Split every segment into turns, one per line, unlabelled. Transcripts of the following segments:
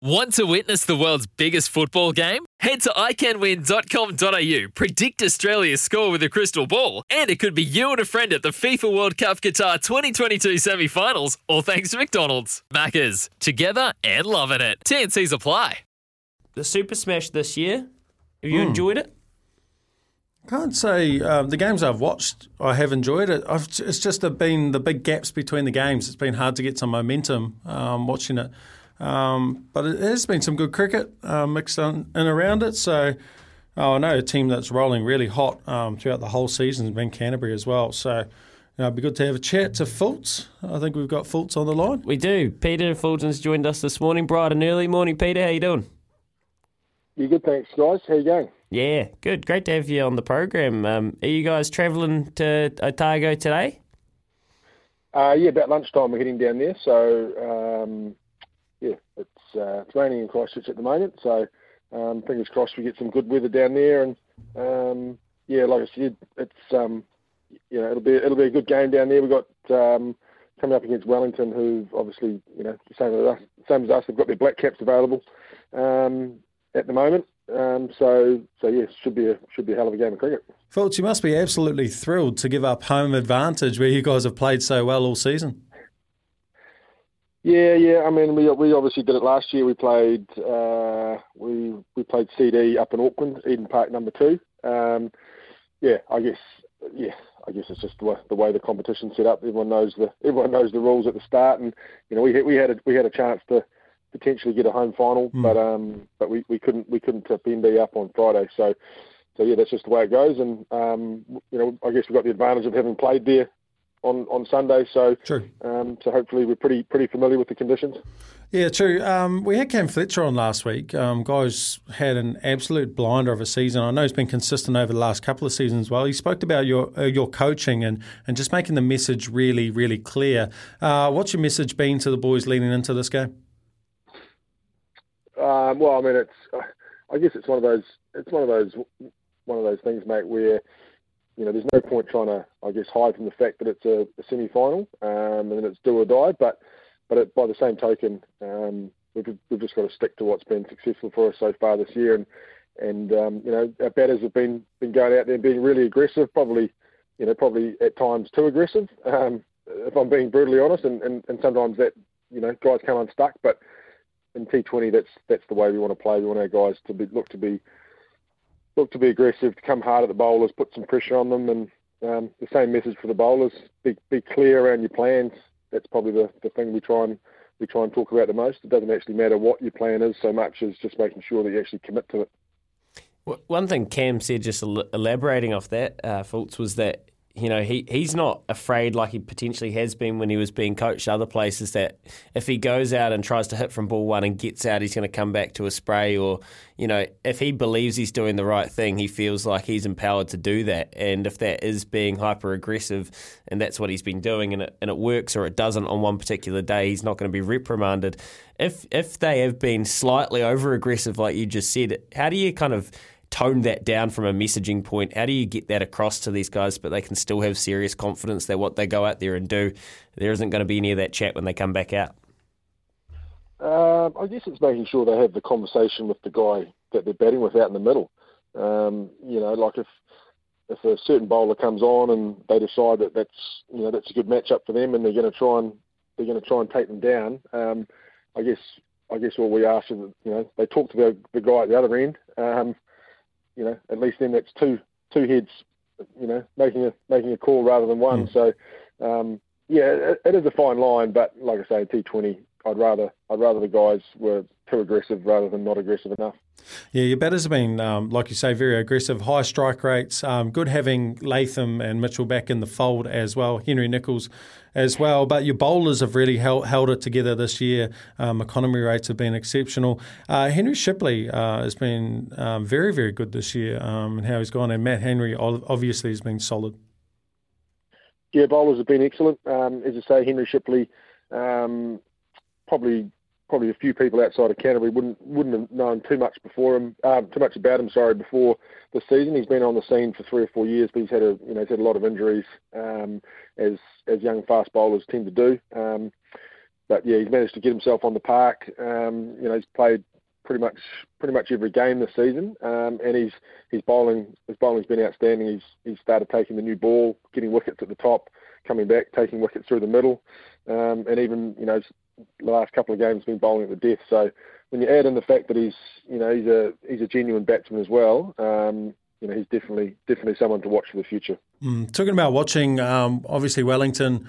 Want to witness the world's biggest football game? Head to iCanWin.com.au, predict Australia's score with a crystal ball, and it could be you and a friend at the FIFA World Cup Qatar 2022 semi finals, all thanks to McDonald's. Maccas, together and loving it. TNC's apply.
The Super Smash this year, have you enjoyed it?
Can't say um, the games I've watched, I have enjoyed it. I've, it's just been the big gaps between the games. It's been hard to get some momentum um, watching it. Um, but it has been some good cricket uh, mixed in, in around it. So oh, I know a team that's rolling really hot um, throughout the whole season has been Canterbury as well. So you know, it'd be good to have a chat to Fultz. I think we've got Fultz on the line.
We do. Peter Fulton's joined us this morning, bright and early. Morning, Peter. How you doing?
You good, thanks, guys. How you going?
Yeah, good. Great to have you on the program. Um, are you guys travelling to Otago today?
Uh, yeah, about lunchtime we're heading down there. So um, yeah, it's uh, it's raining in Christchurch at the moment. So um, fingers crossed we get some good weather down there. And um, yeah, like I said, it's um, you know it'll be it'll be a good game down there. We've got um, coming up against Wellington, who obviously you know same as us, same as us, they've got their black caps available um, at the moment. Um, so so yeah, should be a should be a hell of a game of cricket.
Fultz, you must be absolutely thrilled to give up home advantage where you guys have played so well all season.
Yeah, yeah. I mean, we we obviously did it last year. We played uh, we we played CD up in Auckland, Eden Park number two. Um, yeah, I guess yeah, I guess it's just the way, the way the competition's set up. Everyone knows the everyone knows the rules at the start, and you know we had, we had a, we had a chance to potentially get a home final,
Mm.
but um, but we, we couldn't we couldn't tip NB up on Friday. So so yeah, that's just the way it goes, and um, you know I guess we got the advantage of having played there on on Sunday. So
True.
um, so hopefully we're pretty pretty familiar with the conditions.
Yeah, true. Um, we had Cam Fletcher on last week. Um, guys had an absolute blinder of a season. I know he's been consistent over the last couple of seasons. Well, he spoke about your uh, your coaching and, and just making the message really really clear. Uh, what's your message been to the boys leading into this game?
Um, well, I mean, it's I guess it's one of those it's one of those one of those things, mate, where you know there's no point trying to I guess hide from the fact that it's a, a semi-final um, and it's do or die. But but it, by the same token, um, we've we've just got to stick to what's been successful for us so far this year, and and um, you know our batters have been been going out there and being really aggressive, probably you know probably at times too aggressive. Um, if I'm being brutally honest, and, and, and sometimes that you know guys come unstuck, but in T20, that's that's the way we want to play. We want our guys to be look to be look to be aggressive, to come hard at the bowlers, put some pressure on them, and um, the same message for the bowlers: be be clear around your plans. That's probably the, the thing we try and we try and talk about the most. It doesn't actually matter what your plan is so much as just making sure that you actually commit to it.
One thing Cam said, just elaborating off that, uh, Fultz, was that you know he, he's not afraid like he potentially has been when he was being coached other places. That if he goes out and tries to hit from ball one and gets out, he's going to come back to a spray. Or you know, if he believes he's doing the right thing, he feels like he's empowered to do that. And if that is being hyper aggressive, and that's what he's been doing, and it, and it works or it doesn't on one particular day, he's not going to be reprimanded. If if they have been slightly over aggressive, like you just said, how do you kind of tone that down from a messaging point? How do you get that across to these guys, but they can still have serious confidence that what they go out there and do, there isn't going to be any of that chat when they come back out?
Um, I guess it's making sure they have the conversation with the guy that they're batting with out in the middle. Um, you know, like if if a certain bowler comes on and they decide that that's you know that's a good matchup for them and they're going to try and they're going to try and take them down. Um, I guess I guess all we ask is you know they talk to the the guy at the other end. Um, you know, at least then that's two two heads. You know, making a making a call rather than one. So um, yeah, it, it is a fine line, but like I say, T20, I'd rather I'd rather the guys were too aggressive rather than not aggressive enough.
Yeah, your batters have been, um, like you say, very aggressive, high strike rates. Um, good having Latham and Mitchell back in the fold as well, Henry Nicholls as well. But your bowlers have really held, held it together this year. Um, economy rates have been exceptional. Uh, Henry Shipley uh, has been um, very, very good this year um, and how he's gone. And Matt Henry obviously has been solid.
Yeah, bowlers have been excellent. Um, as I say, Henry Shipley probably probably a few people outside of Canterbury wouldn't wouldn't have known too much before him, um, too much about him. Sorry, before the season, he's been on the scene for three or four years, but he's had a you know he's had a lot of injuries, um, as as young fast bowlers tend to do. Um, but yeah, he's managed to get himself on the park. Um, you know, he's played pretty much pretty much every game this season, um, and he's his bowling his bowling's been outstanding. He's he's started taking the new ball, getting wickets at the top, coming back, taking wickets through the middle, um, and even you know the last couple of games been bowling at the death. So when you add in the fact that he's you know he's a he's a genuine batsman as well, um, you know he's definitely definitely someone to watch for the future.
Mm, talking about watching, um, obviously Wellington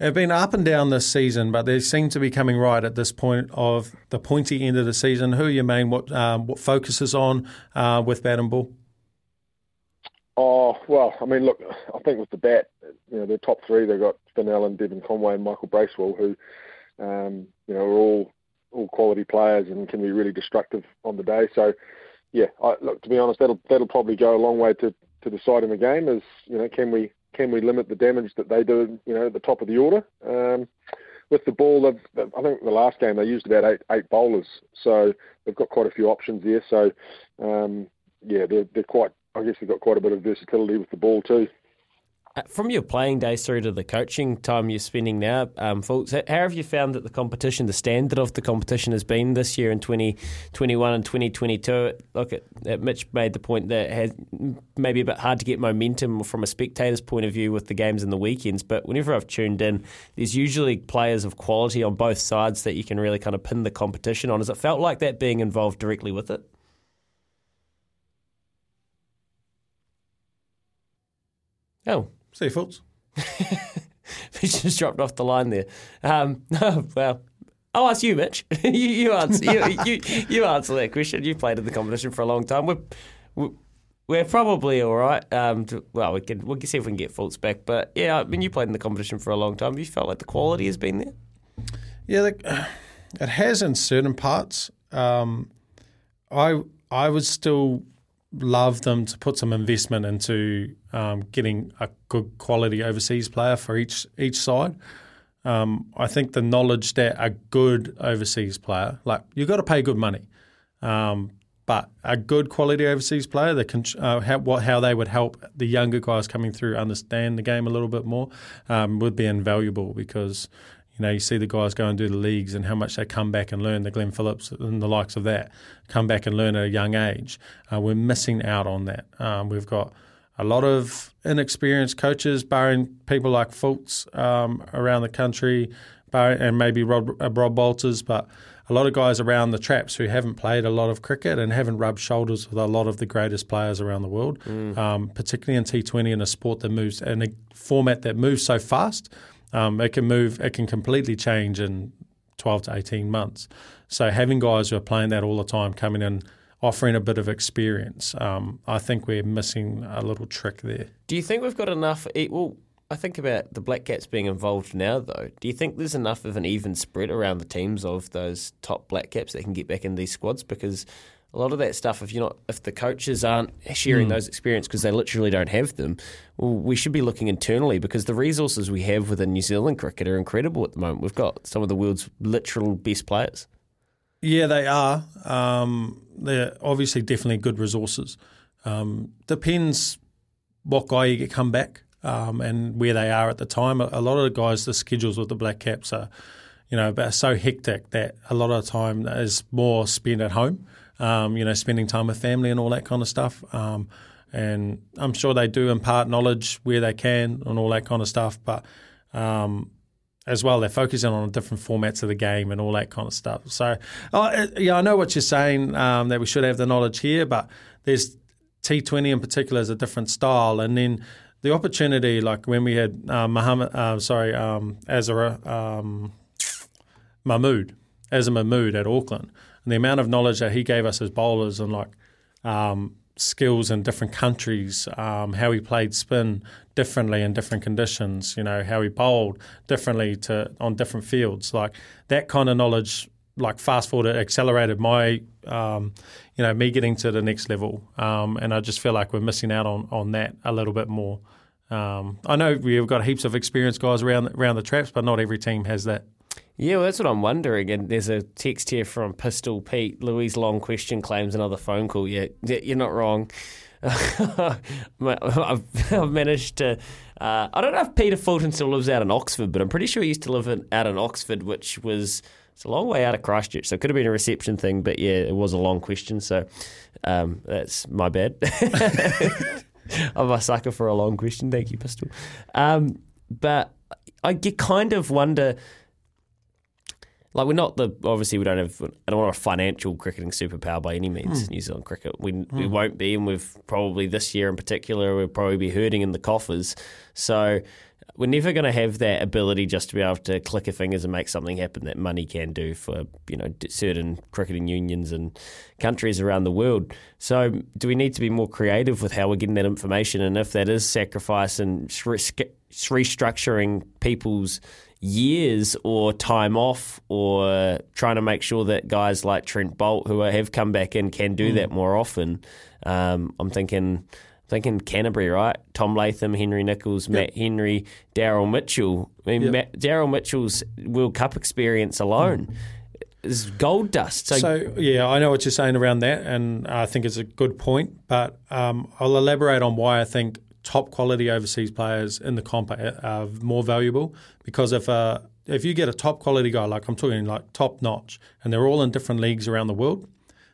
have been up and down this season, but they seem to be coming right at this point of the pointy end of the season. Who are your main what um, what focuses on uh, with bat and ball?
Oh well, I mean, look, I think with the bat, you know, the top three they've got Finn and Devon Conway, and Michael Bracewell, who um, you know, we're all all quality players and can be really destructive on the day. So, yeah, I, look to be honest, that'll that'll probably go a long way to, to deciding the game. Is you know, can we can we limit the damage that they do? You know, at the top of the order. Um, with the ball, they've, I think the last game they used about eight eight bowlers, so they've got quite a few options there. So, um, yeah, they're they're quite. I guess they've got quite a bit of versatility with the ball too.
Uh, from your playing days through to the coaching time you're spending now, um, Fultz, how have you found that the competition, the standard of the competition has been this year in 2021 and 2022? Look, at, Mitch made the point that it maybe a bit hard to get momentum from a spectator's point of view with the games in the weekends, but whenever I've tuned in, there's usually players of quality on both sides that you can really kind of pin the competition on. Has it felt like that being involved directly with it? Oh,
See you,
he just dropped off the line there. Um, well, I'll ask you, Mitch. you, you, answer. You, you, you, answer that question. You played in the competition for a long time. We're, we're probably all right. Um, to, well, we can we can see if we can get Fultz back. But yeah, I mean, you played in the competition for a long time. Have you felt like the quality has been there?
Yeah, it has in certain parts. Um, I I would still love them to put some investment into um, getting a good quality overseas player for each each side. Um, I think the knowledge that a good overseas player, like you've got to pay good money, um, but a good quality overseas player can uh, how, what, how they would help the younger guys coming through understand the game a little bit more um, would be invaluable because you know, you see the guys go and do the leagues and how much they come back and learn, the Glenn Phillips and the likes of that, come back and learn at a young age. Uh, we're missing out on that. Um, we've got a lot of inexperienced coaches, barring people like Fultz um, around the country, and maybe Rob, uh, Rob Walters, but a lot of guys around the traps who haven't played a lot of cricket and haven't rubbed shoulders with a lot of the greatest players around the world, mm. um, particularly in T20 in a sport that moves in a format that moves so fast um, it can move, it can completely change in 12 to 18 months. So having guys who are playing that all the time coming in, offering a bit of experience, um, I think we're missing a little trick there.
Do you think we've got enough? Well, I think about the Black Caps being involved now, though. Do you think there's enough of an even spread around the teams of those top Black Caps that can get back in these squads? Because a lot of that stuff, if you're not, if the coaches aren't sharing mm. those experiences because they literally don't have them, well, we should be looking internally because the resources we have within New Zealand cricket are incredible at the moment. We've got some of the world's literal best players.
Yeah, they are. Um, they're obviously definitely good resources. Um, depends what guy you get come back um, and where they are at the time. A, lot of the guys, the schedules with the Black Caps are, you know, are so hectic that a lot of the time is more spent at home um, you know, spending time with family and all that kind of stuff. Um, and I'm sure they do impart knowledge where they can and all that kind of stuff. But um, as well, they're focusing on different formats of the game and all that kind of stuff. So, uh, yeah, I know what you're saying um, that we should have the knowledge here, but there's T20 in particular is a different style, and then the opportunity, like when we had uh, Muhammad, uh, sorry, um, Azhar um, Mahmood, Azhar Mahmood at Auckland and the amount of knowledge that he gave us as bowlers and like um, skills in different countries, um, how he played spin differently in different conditions, you know, how he bowled differently to on different fields, like that kind of knowledge. Like fast forward, accelerated my, um, you know, me getting to the next level, um, and I just feel like we're missing out on on that a little bit more. Um, I know we've got heaps of experienced guys around around the traps, but not every team has that.
Yeah, well, that's what I'm wondering. And there's a text here from Pistol Pete. Louise Long question claims another phone call. Yeah, you're not wrong. I've, managed to. Uh, I don't know if Peter Fulton still lives out in Oxford, but I'm pretty sure he used to live in, out in Oxford, which was it's a long way out of Christchurch. So it could have been a reception thing, but yeah, it was a long question. So um, that's my bad. I'm a sucker for a long question. Thank you, Pistol. Um, but I you kind of wonder like we're not the obviously we don't have I don't want a financial cricketing superpower by any means. Mm. New Zealand cricket we mm. we won't be, and we've probably this year in particular we'll probably be hurting in the coffers. So we're never going to have that ability just to be able to click our fingers and make something happen that money can do for you know certain cricketing unions and countries around the world. So do we need to be more creative with how we're getting that information, and if that is sacrifice and restructuring people's years or time off or trying to make sure that guys like Trent Boult, who have come back in, can do mm. that more often. Um, I'm thinking thinking Canterbury, right? Tom Latham, Henry Nicholls, yep. Matt Henry, Daryl Mitchell. I mean, yep. Daryl Mitchell's World Cup experience alone. Mm. Is gold dust.
So, so, yeah, I know what you're saying around that, and I think it's a good point. But um, I'll elaborate on why I think top quality overseas players in the comp are, more valuable because if uh, if you get a top quality guy, like I'm talking like top notch, and they're all in different leagues around the world,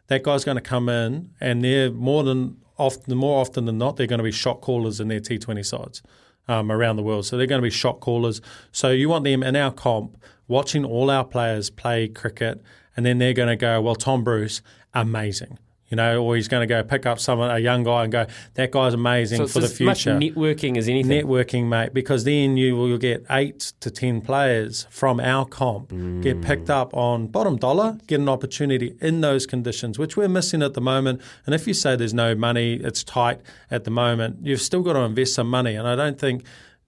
that guy's going to come in and they're more than often, more often than not, they're going to be shot callers in their T20 sides um, around the world. So they're going to be shot callers. So you want them in our comp watching all our players play cricket, and then they're going to go, well, Tom Bruce, amazing you know, or he's going to go pick up someone, a young guy, and go, that guy's amazing
so
for the future.
Much networking as anything.
Networking, mate, because then you will get eight to ten players from our comp mm. get picked up on bottom dollar, get an opportunity in those conditions, which we're missing at the moment. And if you say there's no money, it's tight at the moment, you've still got to invest some money. And I don't think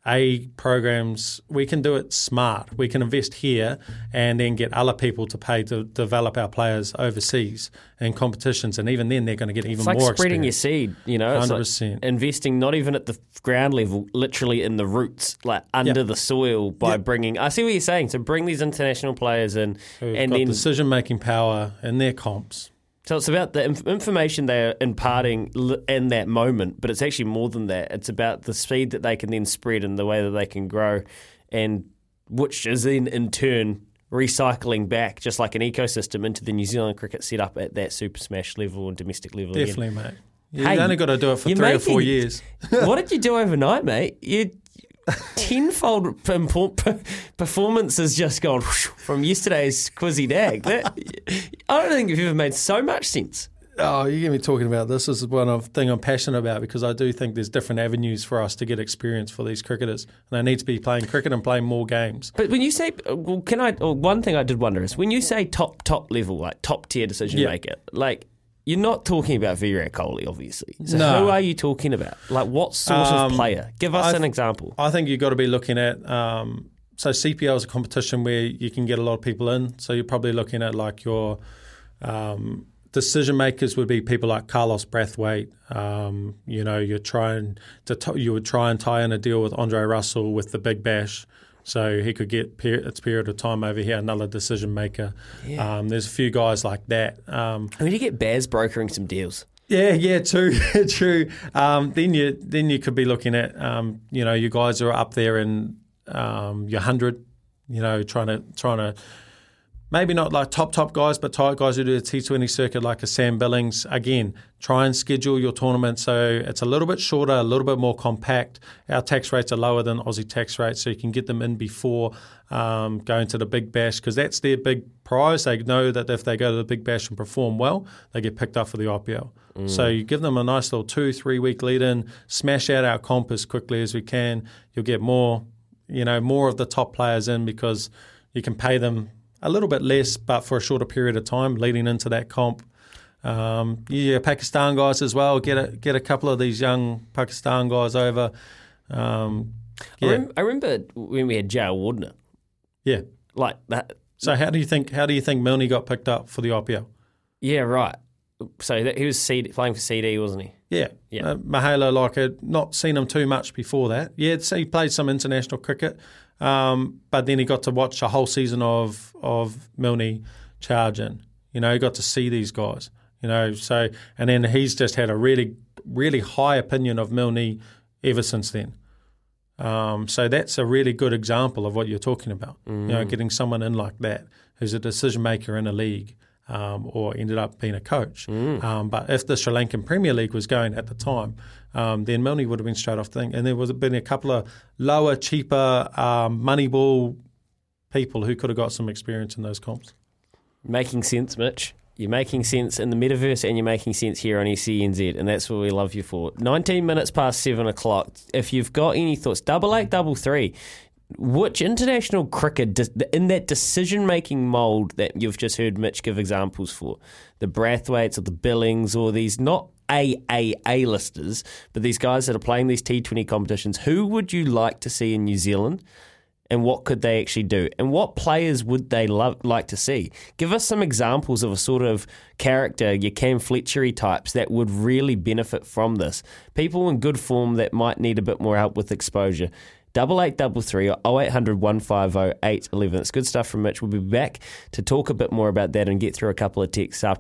a programs, we can do it smart. We can invest here and then get other people to pay to develop our players overseas in competitions. And even then, they're going to get even
it's like
more.
spreading
experience.
your seed, you know,
100%.
Like investing not even at the ground level, literally in the roots, like under yep. the soil by yep. bringing. I see what you're saying. So bring these international players in,
Who've
and
then
decision
making power in their comps.
So it's about the information they're imparting in that moment, but it's actually more than that. It's about the speed that they can then spread and the way that they can grow, and which is then in turn recycling back, just like an ecosystem, into the New Zealand cricket setup at that Super Smash level and domestic level.
Definitely,
again.
mate. You've hey, only got to do it for three making, or four years.
what did you do overnight, mate? You tenfold performance has just gone from yesterday's Quizzy Dag. That, I don't think you've ever made so much sense.
Oh, you're going to be talking about this. This is one of thing I'm passionate about because I do think there's different avenues for us to get experience for these cricketers, and they need to be playing cricket and playing more games.
But when you say, well, can I? one thing I did wonder is when you say top top level, like top tier decision yeah. maker, like you're not talking about Virat Kohli, obviously. So no. who are you talking about? Like what sort um, of player? Give us th- an example.
I think you've got to be looking at. Um, so CPL is a competition where you can get a lot of people in. So you're probably looking at like your um, decision makers would be people like Carlos Brathwaite. Um, you know, you're trying to t- you would try and tie in a deal with Andre Russell with the Big Bash. So he could get per- its period of time over here, another decision maker. Yeah. Um, there's a few guys like that. Um,
I mean, you get Baz brokering some deals.
Yeah, yeah, true, true. Um, then you then you could be looking at, um, you know, you guys are up there in um, your hundred, you know, trying to trying to maybe not like top top guys, but tight guys who do the T20 circuit, like a Sam Billings. Again, try and schedule your tournament so it's a little bit shorter, a little bit more compact. Our tax rates are lower than Aussie tax rates, so you can get them in before um, going to the Big Bash because that's their big prize. They know that if they go to the Big Bash and perform well, they get picked up for the IPL. Mm. So you give them a nice little two, three week lead in, smash out our comp as quickly as we can. You'll get more, you know, more of the top players in because you can pay them a little bit less, but for a shorter period of time leading into that comp. Um, yeah, Pakistan guys as well. Get a get a couple of these young Pakistan guys over. Um, yeah,
I, rem- I remember when we had Jayawardene,
yeah.
like that.
So how do you think how do you think Milne got picked up for the IPL?
Yeah, right. So that, he was CD, playing for CD, wasn't he?
Yeah,
Yeah.
Uh, Mahela, like I'd not seen him too much before that. Yeah, so he played some international cricket, um, but then he got to watch a whole season of of Milne charging. You know, he got to see these guys. You know, so and then he's just had a really really high opinion of Milne ever since then. Um, so that's a really good example of what you're talking about. You know, getting someone in like that who's a decision maker in a league. Um, or ended up being a coach. Um, but if the Sri Lankan Premier League was going at the time, um, then Milne would have been straight off the thing. And there was been a couple of lower, cheaper, um, moneyball people who could have got some experience in those comps.
Making sense, Mitch. You're making sense in the metaverse and you're making sense here on SENZ, and that's what we love you for. 19 minutes past 7 o'clock. If you've got any thoughts, double eight, double three. Which international cricket, in that decision making mould that you've just heard Mitch give examples for, the Brathwaites or the Billings or these not AAA listers, but these guys that are playing these T20 competitions, who would you like to see in New Zealand? and what could they actually do? And what players would they love, like to see? Give us some examples of a sort of character, your Cam Fletchery types, that would really benefit from this. People in good form that might need a bit more help with exposure. Double eight double three or 0800 150 811. It's good stuff from Mitch. We'll be back to talk a bit more about that and get through a couple of texts after.